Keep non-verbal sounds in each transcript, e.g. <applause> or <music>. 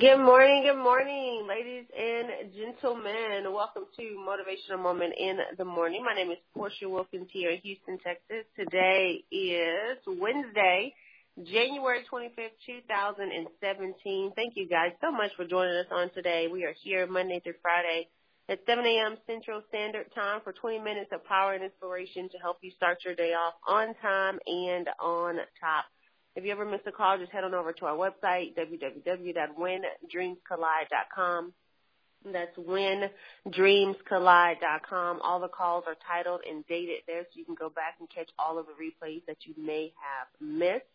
Good morning, good morning, ladies and gentlemen. Welcome to Motivational Moment in the Morning. My name is Portia Wilkins here in Houston, Texas. Today is Wednesday, January 25th, 2017. Thank you guys so much for joining us on today. We are here Monday through Friday at 7 a.m. Central Standard Time for 20 minutes of power and inspiration to help you start your day off on time and on top. If you ever miss a call, just head on over to our website, www.whendreamscollide.com. That's whendreamscollide.com. All the calls are titled and dated there, so you can go back and catch all of the replays that you may have missed.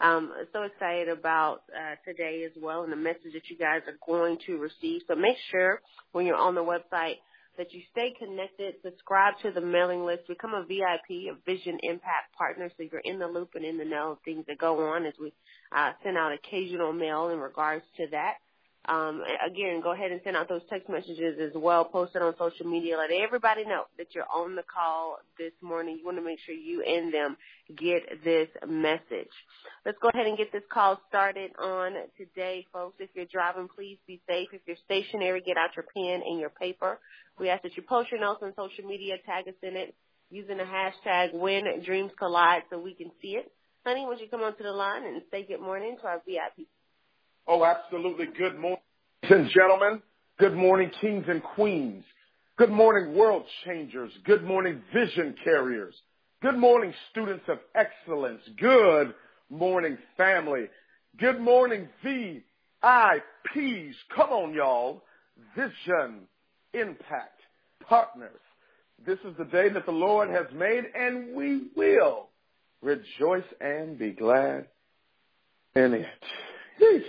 Um, so excited about uh, today as well and the message that you guys are going to receive. So make sure when you're on the website that you stay connected, subscribe to the mailing list, become a VIP, a Vision Impact Partner, so you're in the loop and in the know of things that go on as we uh, send out occasional mail in regards to that. Um, again, go ahead and send out those text messages as well. Post it on social media. Let everybody know that you're on the call this morning. You want to make sure you and them get this message. Let's go ahead and get this call started on today, folks. If you're driving, please be safe. If you're stationary, get out your pen and your paper. We ask that you post your notes on social media, tag us in it using the hashtag When Dreams Collide so we can see it. Honey, won't you come onto the line and say good morning to our VIP? Oh, absolutely. Good morning, ladies and gentlemen. Good morning, kings and queens. Good morning, world changers. Good morning, vision carriers. Good morning, students of excellence. Good morning, family. Good morning, VIPs. Come on, y'all. Vision, impact, partners. This is the day that the Lord has made, and we will rejoice and be glad in it. Yeesh.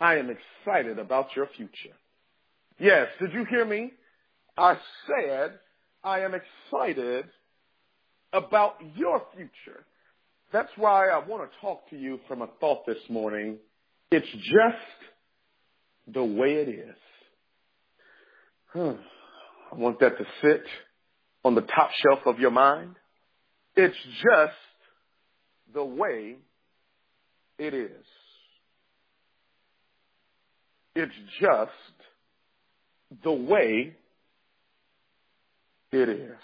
I am excited about your future. Yes, did you hear me? I said I am excited about your future. That's why I want to talk to you from a thought this morning. It's just the way it is. <sighs> I want that to sit on the top shelf of your mind. It's just the way it is. It's just the way it is.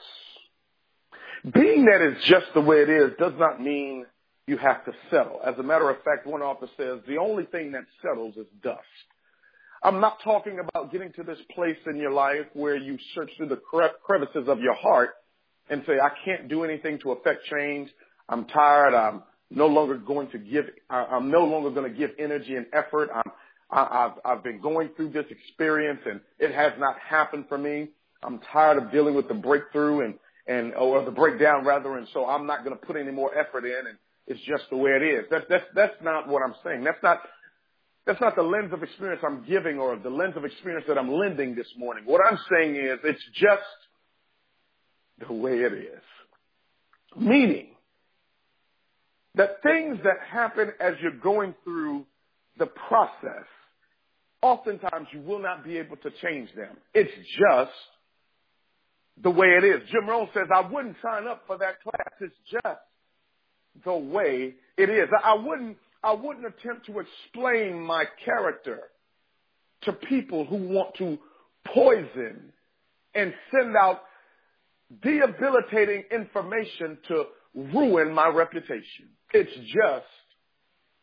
Being that it's just the way it is does not mean you have to settle. As a matter of fact, one author says the only thing that settles is dust. I'm not talking about getting to this place in your life where you search through the crevices of your heart and say, I can't do anything to affect change. I'm tired. I'm no longer going to give, I'm no longer going to give energy and effort. I'm I've, I've been going through this experience and it has not happened for me. I'm tired of dealing with the breakthrough and, and, or the breakdown rather. And so I'm not going to put any more effort in and it's just the way it is. That's, that's, that's not what I'm saying. That's not, that's not the lens of experience I'm giving or the lens of experience that I'm lending this morning. What I'm saying is it's just the way it is. Meaning that things that happen as you're going through the process oftentimes you will not be able to change them. It's just the way it is. Jim Rohn says, I wouldn't sign up for that class. It's just the way it is. I wouldn't, I wouldn't attempt to explain my character to people who want to poison and send out debilitating information to ruin my reputation. It's just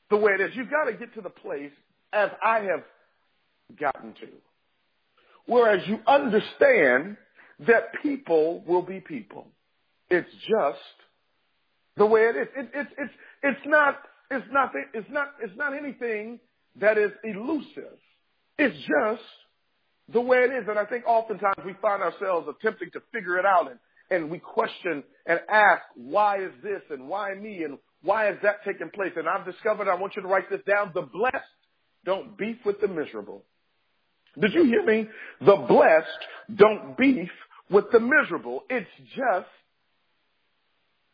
the way it is. You've got to get to the place, as I have gotten to. Whereas you understand that people will be people. It's just the way it is. It, it, it's, it's not, it's nothing, it's not, it's not anything that is elusive. It's just the way it is. And I think oftentimes we find ourselves attempting to figure it out and, and we question and ask, why is this and why me and why is that taking place? And I've discovered, I want you to write this down, the blessed don't beef with the miserable. Did you hear me? The blessed don't beef with the miserable. It's just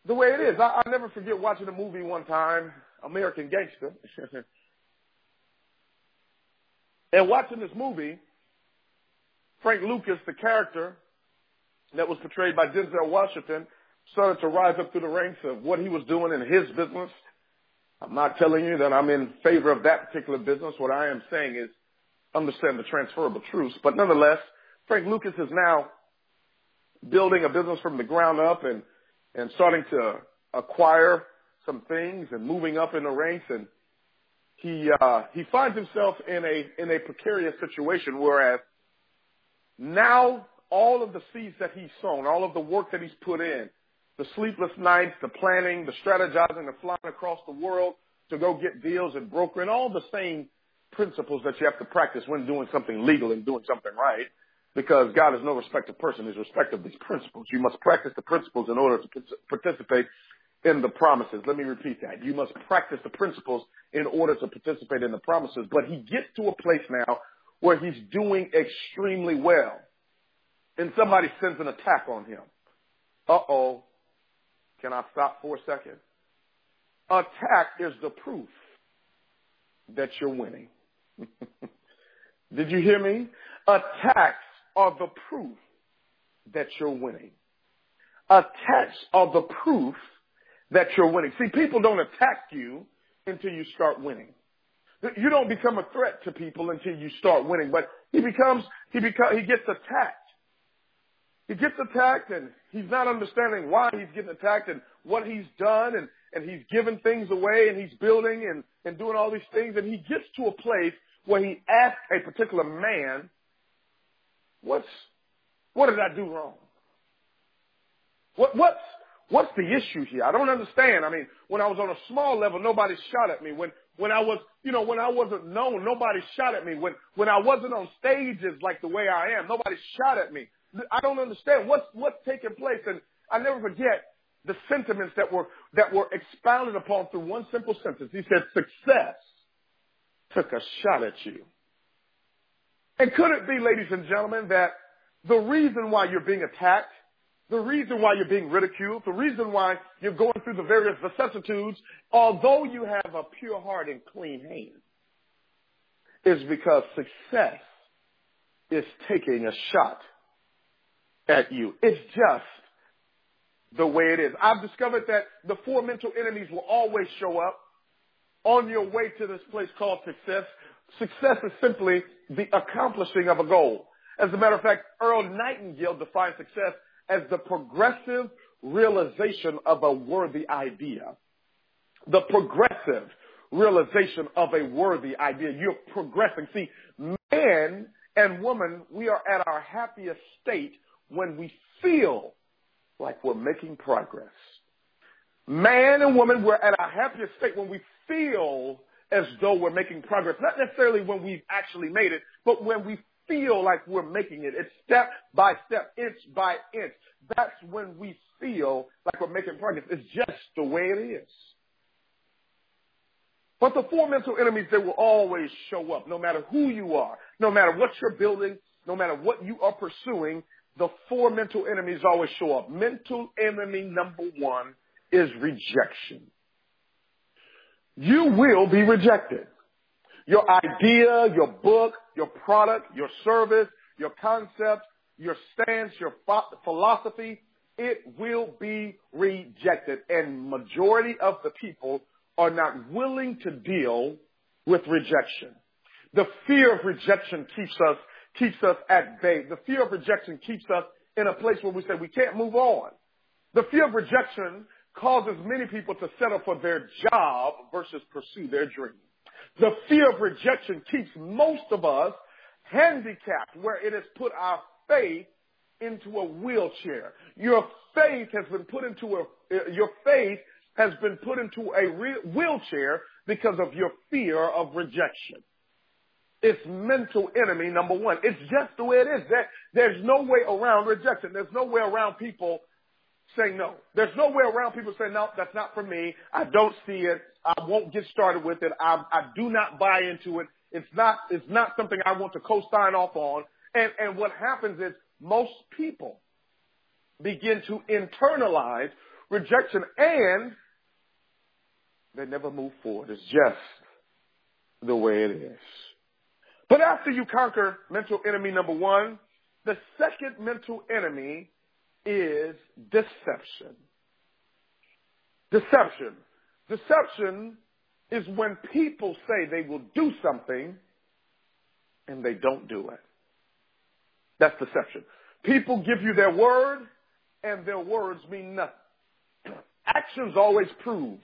the way it is. I, will never forget watching a movie one time, American Gangster. <laughs> and watching this movie, Frank Lucas, the character that was portrayed by Denzel Washington, started to rise up through the ranks of what he was doing in his business. I'm not telling you that I'm in favor of that particular business. What I am saying is understand the transferable truths. But nonetheless, Frank Lucas is now building a business from the ground up and, and starting to acquire some things and moving up in the ranks and he uh, he finds himself in a in a precarious situation whereas now all of the seeds that he's sown, all of the work that he's put in, the sleepless nights, the planning, the strategizing, the flying across the world to go get deals and brokering, all the same principles that you have to practice when doing something legal and doing something right. Because God is no respect of person, He's respect of these principles. You must practice the principles in order to participate in the promises. Let me repeat that. You must practice the principles in order to participate in the promises. But he gets to a place now where he's doing extremely well. And somebody sends an attack on him. Uh oh. Can I stop for a second? Attack is the proof that you're winning. <laughs> Did you hear me? Attacks are the proof that you're winning. Attacks are the proof that you're winning. See, people don't attack you until you start winning. You don't become a threat to people until you start winning, but he becomes, he becomes, he gets attacked. He gets attacked and he's not understanding why he's getting attacked and what he's done and, and he's giving things away and he's building and, and doing all these things and he gets to a place where he asks a particular man, what's, what did I do wrong? What, what's, What's the issue here? I don't understand. I mean, when I was on a small level, nobody shot at me. When when I was, you know, when I wasn't known, nobody shot at me. When when I wasn't on stages like the way I am, nobody shot at me. I don't understand what's what's taking place, and I never forget the sentiments that were that were expounded upon through one simple sentence. He said, "Success took a shot at you." And could it be, ladies and gentlemen, that the reason why you're being attacked the reason why you're being ridiculed, the reason why you're going through the various vicissitudes, although you have a pure heart and clean hands, is because success is taking a shot at you. It's just the way it is. I've discovered that the four mental enemies will always show up on your way to this place called success. Success is simply the accomplishing of a goal. As a matter of fact, Earl Nightingale defines success as the progressive realization of a worthy idea. The progressive realization of a worthy idea. You're progressing. See, man and woman, we are at our happiest state when we feel like we're making progress. Man and woman, we're at our happiest state when we feel as though we're making progress. Not necessarily when we've actually made it, but when we feel like we're making it. It's step by step, inch by inch. That's when we feel like we're making progress. It's just the way it is. But the four mental enemies, they will always show up, no matter who you are, no matter what you're building, no matter what you are pursuing, the four mental enemies always show up. Mental enemy number one is rejection. You will be rejected. Your idea, your book, your product, your service, your concept, your stance, your philosophy, it will be rejected. And majority of the people are not willing to deal with rejection. The fear of rejection keeps us, keeps us at bay. The fear of rejection keeps us in a place where we say we can't move on. The fear of rejection causes many people to settle for their job versus pursue their dream. The fear of rejection keeps most of us handicapped where it has put our faith into a wheelchair. Your faith has been put into a, your faith has been put into a re- wheelchair because of your fear of rejection. It's mental enemy number one. It's just the way it is. There, there's no way around rejection. There's no way around people saying no. There's no way around people saying, no, that's not for me. I don't see it. I won't get started with it. I, I do not buy into it. It's not, it's not something I want to co-sign off on. And, and what happens is most people begin to internalize rejection and they never move forward. It's just the way it is. But after you conquer mental enemy number one, the second mental enemy is deception. Deception. Deception is when people say they will do something and they don't do it. That's deception. People give you their word and their words mean nothing. Actions always prove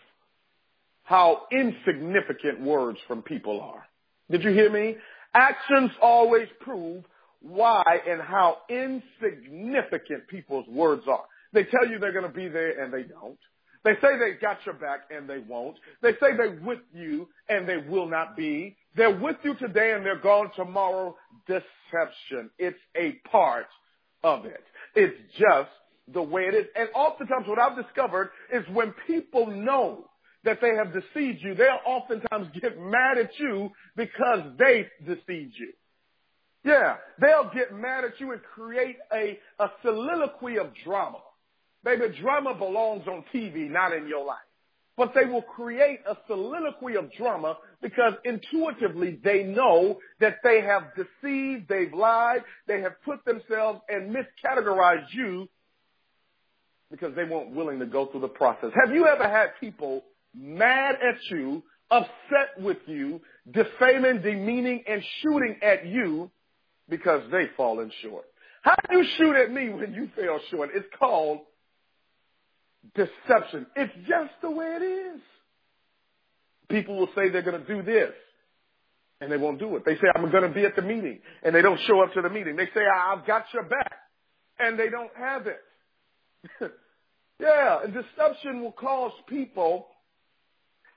how insignificant words from people are. Did you hear me? Actions always prove why and how insignificant people's words are. They tell you they're going to be there and they don't. They say they got your back and they won't. They say they're with you and they will not be. They're with you today and they're gone tomorrow. Deception. It's a part of it. It's just the way it is. And oftentimes what I've discovered is when people know that they have deceived you, they'll oftentimes get mad at you because they deceived you. Yeah, they'll get mad at you and create a, a soliloquy of drama. Baby, drama belongs on TV, not in your life. But they will create a soliloquy of drama because intuitively they know that they have deceived, they've lied, they have put themselves and miscategorized you because they weren't willing to go through the process. Have you ever had people mad at you, upset with you, defaming, demeaning, and shooting at you because they've fallen short? How do you shoot at me when you fell short? It's called deception. It's just the way it is. People will say they're going to do this and they won't do it. They say, I'm going to be at the meeting and they don't show up to the meeting. They say, I've got your back and they don't have it. <laughs> yeah, and deception will cause people,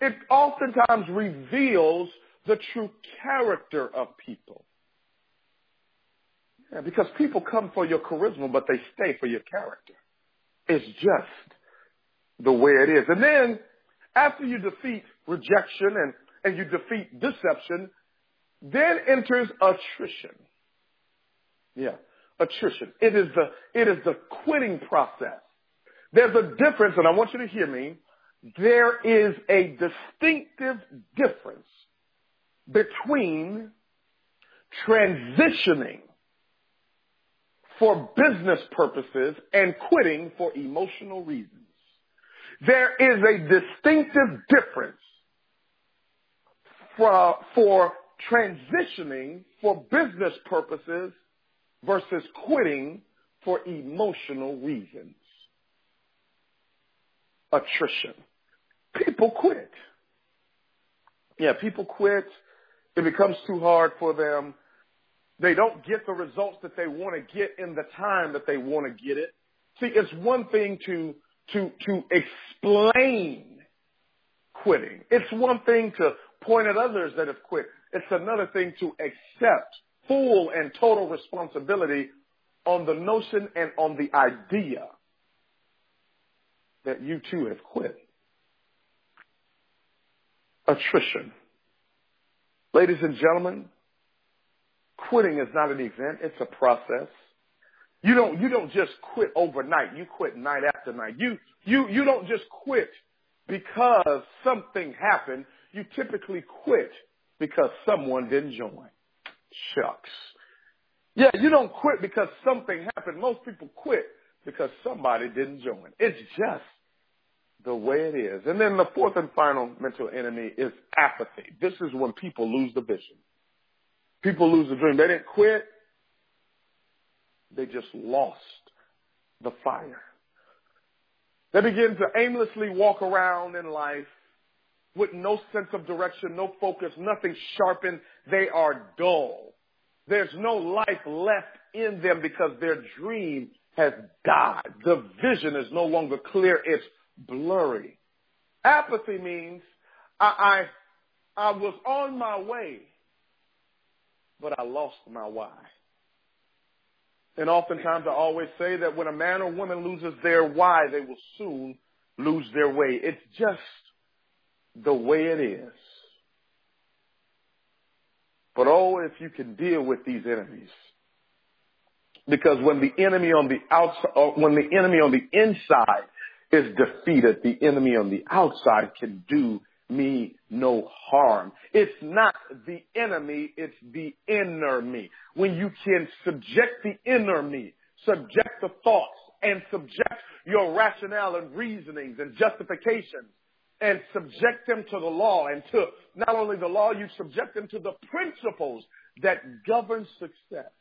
it oftentimes reveals the true character of people. Yeah, because people come for your charisma, but they stay for your character. It's just the way it is. And then after you defeat rejection and, and you defeat deception, then enters attrition. Yeah, attrition. It is the, it is the quitting process. There's a difference, and I want you to hear me. There is a distinctive difference between transitioning for business purposes and quitting for emotional reasons. There is a distinctive difference for, for transitioning for business purposes versus quitting for emotional reasons. Attrition. People quit. Yeah, people quit. It becomes too hard for them. They don't get the results that they want to get in the time that they want to get it. See, it's one thing to to, to explain quitting. It's one thing to point at others that have quit. It's another thing to accept full and total responsibility on the notion and on the idea that you too have quit. Attrition. Ladies and gentlemen, quitting is not an event, it's a process. You don't, you don't just quit overnight. You quit night after night. You, you, you don't just quit because something happened. You typically quit because someone didn't join. Shucks. Yeah, you don't quit because something happened. Most people quit because somebody didn't join. It's just the way it is. And then the fourth and final mental enemy is apathy. This is when people lose the vision. People lose the dream. They didn't quit. They just lost the fire. They begin to aimlessly walk around in life with no sense of direction, no focus, nothing sharpened. They are dull. There's no life left in them because their dream has died. The vision is no longer clear. It's blurry. Apathy means I, I, I was on my way, but I lost my why. And oftentimes I always say that when a man or woman loses their why, they will soon lose their way. It's just the way it is. But oh, if you can deal with these enemies. Because when the enemy on the outside, uh, when the enemy on the inside is defeated, the enemy on the outside can do me no harm. It's not the enemy, it's the inner me. When you can subject the inner me, subject the thoughts, and subject your rationale and reasonings and justifications and subject them to the law and to not only the law, you subject them to the principles that govern success.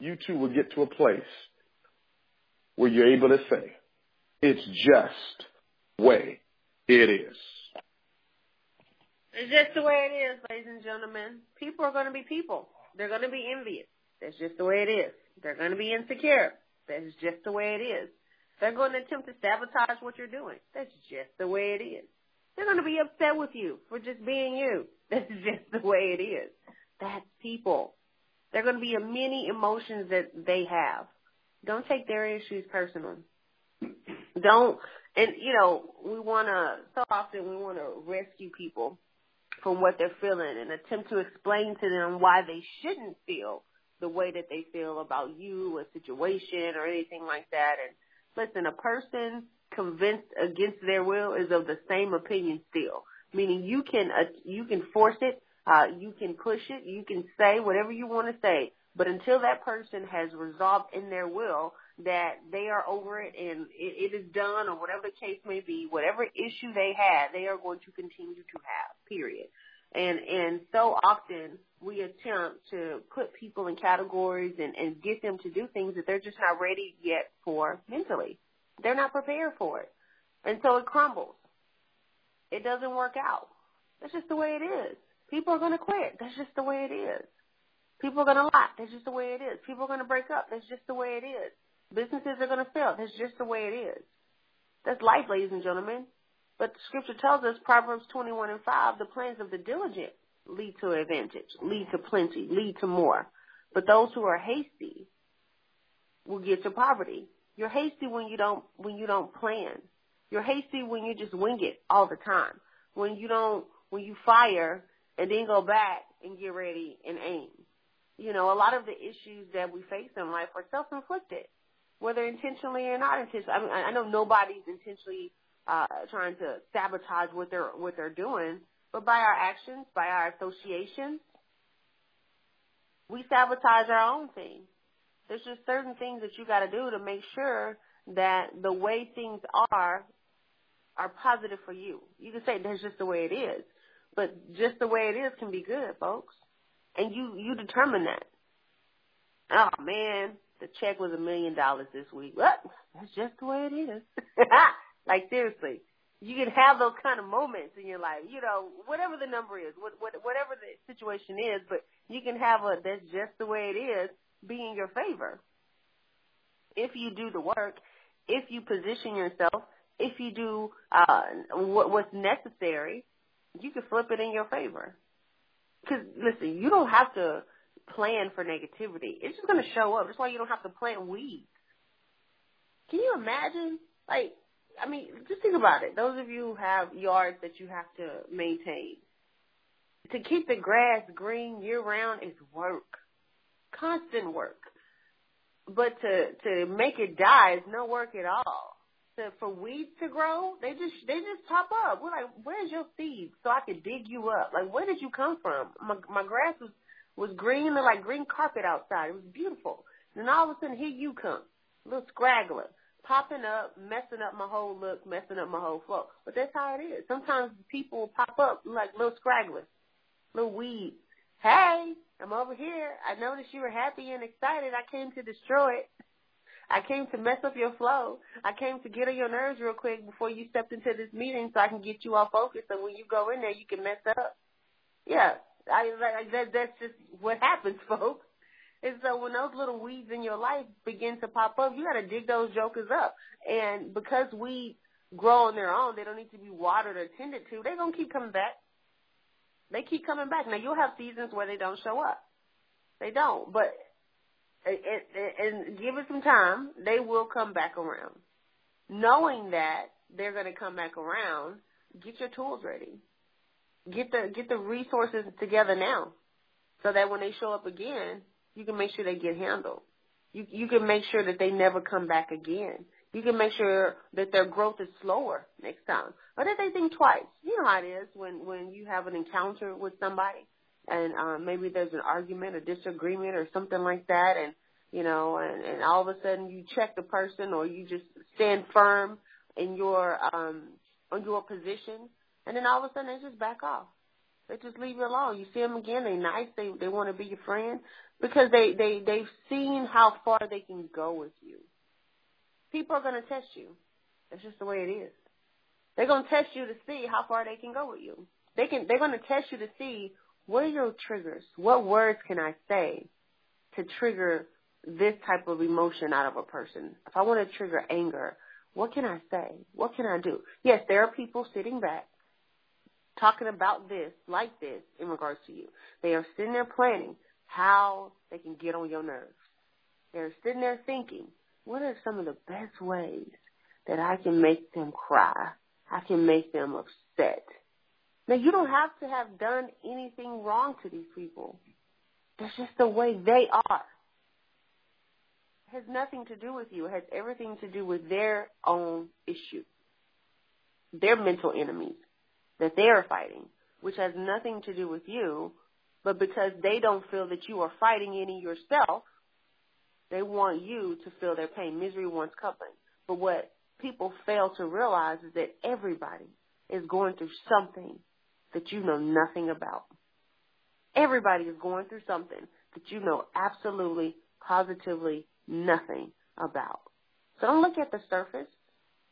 You too will get to a place where you're able to say, it's just the way it is. It's just the way it is, ladies and gentlemen. People are going to be people. They're going to be envious. That's just the way it is. They're going to be insecure. That's just the way it is. They're going to attempt to sabotage what you're doing. That's just the way it is. They're going to be upset with you for just being you. <laughs> That's just the way it is. That's people. There are going to be many emotions that they have. Don't take their issues personal. Don't, and you know, we want to, so often we want to rescue people from what they're feeling and attempt to explain to them why they shouldn't feel the way that they feel about you, a situation, or anything like that. And listen, a person convinced against their will is of the same opinion still. Meaning you can uh, you can force it, uh, you can push it, you can say whatever you want to say, but until that person has resolved in their will that they are over it and it, it is done or whatever the case may be, whatever issue they had, they are going to continue to have, period. And, and so often we attempt to put people in categories and, and get them to do things that they're just not ready yet for mentally. They're not prepared for it. And so it crumbles. It doesn't work out. That's just the way it is. People are going to quit. That's just the way it is. People are going to lie. That's just the way it is. People are going to break up. That's just the way it is. Businesses are going to fail. That's just the way it is. That's life, ladies and gentlemen. But scripture tells us, Proverbs 21 and 5, the plans of the diligent lead to advantage, lead to plenty, lead to more. But those who are hasty will get to poverty. You're hasty when you don't, when you don't plan. You're hasty when you just wing it all the time. When you don't, when you fire and then go back and get ready and aim. You know, a lot of the issues that we face in life are self-inflicted whether intentionally or not intentionally. I mean, I know nobody's intentionally uh, trying to sabotage what they're what they're doing, but by our actions, by our associations, we sabotage our own thing. There's just certain things that you got to do to make sure that the way things are are positive for you. You can say that's just the way it is, but just the way it is can be good, folks, and you you determine that. Oh man, the check was a million dollars this week. What? That's just the way it is. <laughs> like seriously, you can have those kind of moments in your life. You know, whatever the number is, what, what, whatever the situation is, but you can have a that's just the way it is be in your favor. If you do the work, if you position yourself, if you do uh, what, what's necessary, you can flip it in your favor. Because listen, you don't have to plan for negativity. It's just to show up. That's why you don't have to plant weeds. Can you imagine? Like, I mean, just think about it. Those of you who have yards that you have to maintain, to keep the grass green year round is work, constant work. But to to make it die is no work at all. To, for weeds to grow, they just they just pop up. We're like, where's your seed so I can dig you up? Like, where did you come from? My my grass was was green, like green carpet outside. It was beautiful. Then all of a sudden, here you come, little scraggler, popping up, messing up my whole look, messing up my whole flow. But that's how it is. Sometimes people will pop up like little scragglers, little weeds. Hey, I'm over here. I noticed you were happy and excited. I came to destroy it. I came to mess up your flow. I came to get on your nerves real quick before you stepped into this meeting so I can get you all focused so when you go in there you can mess up. Yeah, I, I that that's just what <laughs> happens, folks. And so when those little weeds in your life begin to pop up, you got to dig those jokers up. And because weeds grow on their own, they don't need to be watered or tended to. They're gonna keep coming back. They keep coming back. Now you'll have seasons where they don't show up. They don't, but it, and give it some time, they will come back around. Knowing that they're going to come back around, get your tools ready get the get the resources together now, so that when they show up again, you can make sure they get handled. You you can make sure that they never come back again. You can make sure that their growth is slower next time, or that they think twice. You know how it is when when you have an encounter with somebody, and um, maybe there's an argument or disagreement or something like that, and you know, and, and all of a sudden you check the person or you just stand firm in your um on your position, and then all of a sudden they just back off. They just leave you alone. You see them again, they nice, they they want to be your friend because they they they've seen how far they can go with you. People are going to test you. That's just the way it is. They're going to test you to see how far they can go with you. They can they're going to test you to see what are your triggers? What words can I say to trigger this type of emotion out of a person? If I want to trigger anger, what can I say? What can I do? Yes, there are people sitting back talking about this, like this, in regards to you. They are sitting there planning how they can get on your nerves. They're sitting there thinking, what are some of the best ways that I can make them cry? I can make them upset. Now you don't have to have done anything wrong to these people. That's just the way they are. It has nothing to do with you. It has everything to do with their own issue. Their mental enemies that they are fighting, which has nothing to do with you, but because they don't feel that you are fighting any yourself, they want you to feel their pain. Misery wants company. But what people fail to realize is that everybody is going through something that you know nothing about. Everybody is going through something that you know absolutely, positively nothing about. So don't look at the surface.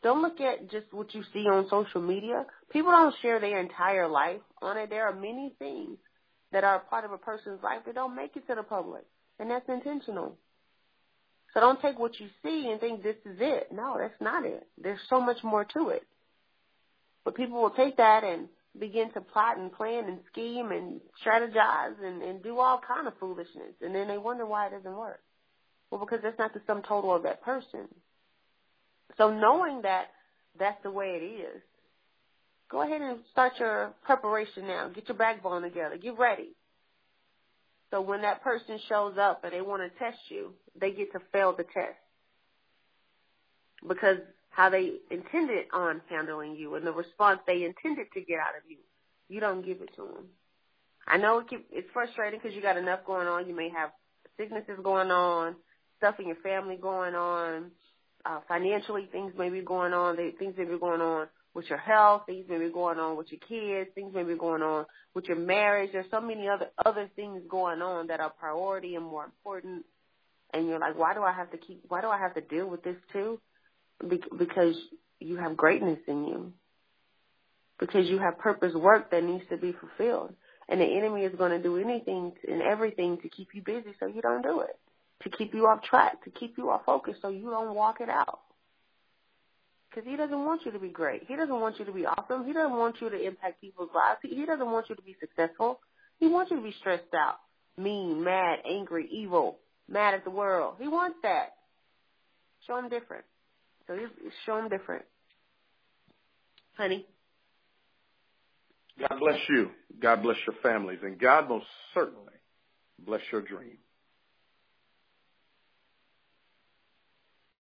Don't look at just what you see on social media. People don't share their entire life on it. There are many things that are part of a person's life that don't make it to the public. And that's intentional. So don't take what you see and think this is it. No, that's not it. There's so much more to it. But people will take that and begin to plot and plan and scheme and strategize and, and do all kind of foolishness. And then they wonder why it doesn't work. Well, because that's not the sum total of that person. So knowing that that's the way it is, go ahead and start your preparation now. Get your backbone together. Get ready. So when that person shows up and they want to test you, they get to fail the test. Because how they intended on handling you and the response they intended to get out of you, you don't give it to them. I know it can, it's frustrating because you got enough going on. You may have sicknesses going on, stuff in your family going on, uh, financially things may be going on, they, things may be going on with your health, things may be going on with your kids, things may be going on with your marriage. There's so many other other things going on that are priority and more important. And you're like, why do I have to keep? Why do I have to deal with this too? Be- because you have greatness in you. Because you have purpose work that needs to be fulfilled. And the enemy is going to do anything and everything to keep you busy so you don't do it. To keep you off track, to keep you off focus so you don't walk it out. Because he doesn't want you to be great. He doesn't want you to be awesome. He doesn't want you to impact people's lives. He, he doesn't want you to be successful. He wants you to be stressed out, mean, mad, angry, evil, mad at the world. He wants that. Show him different. So you show him different. Honey. God bless you. God bless your families. And God most certainly bless your dream.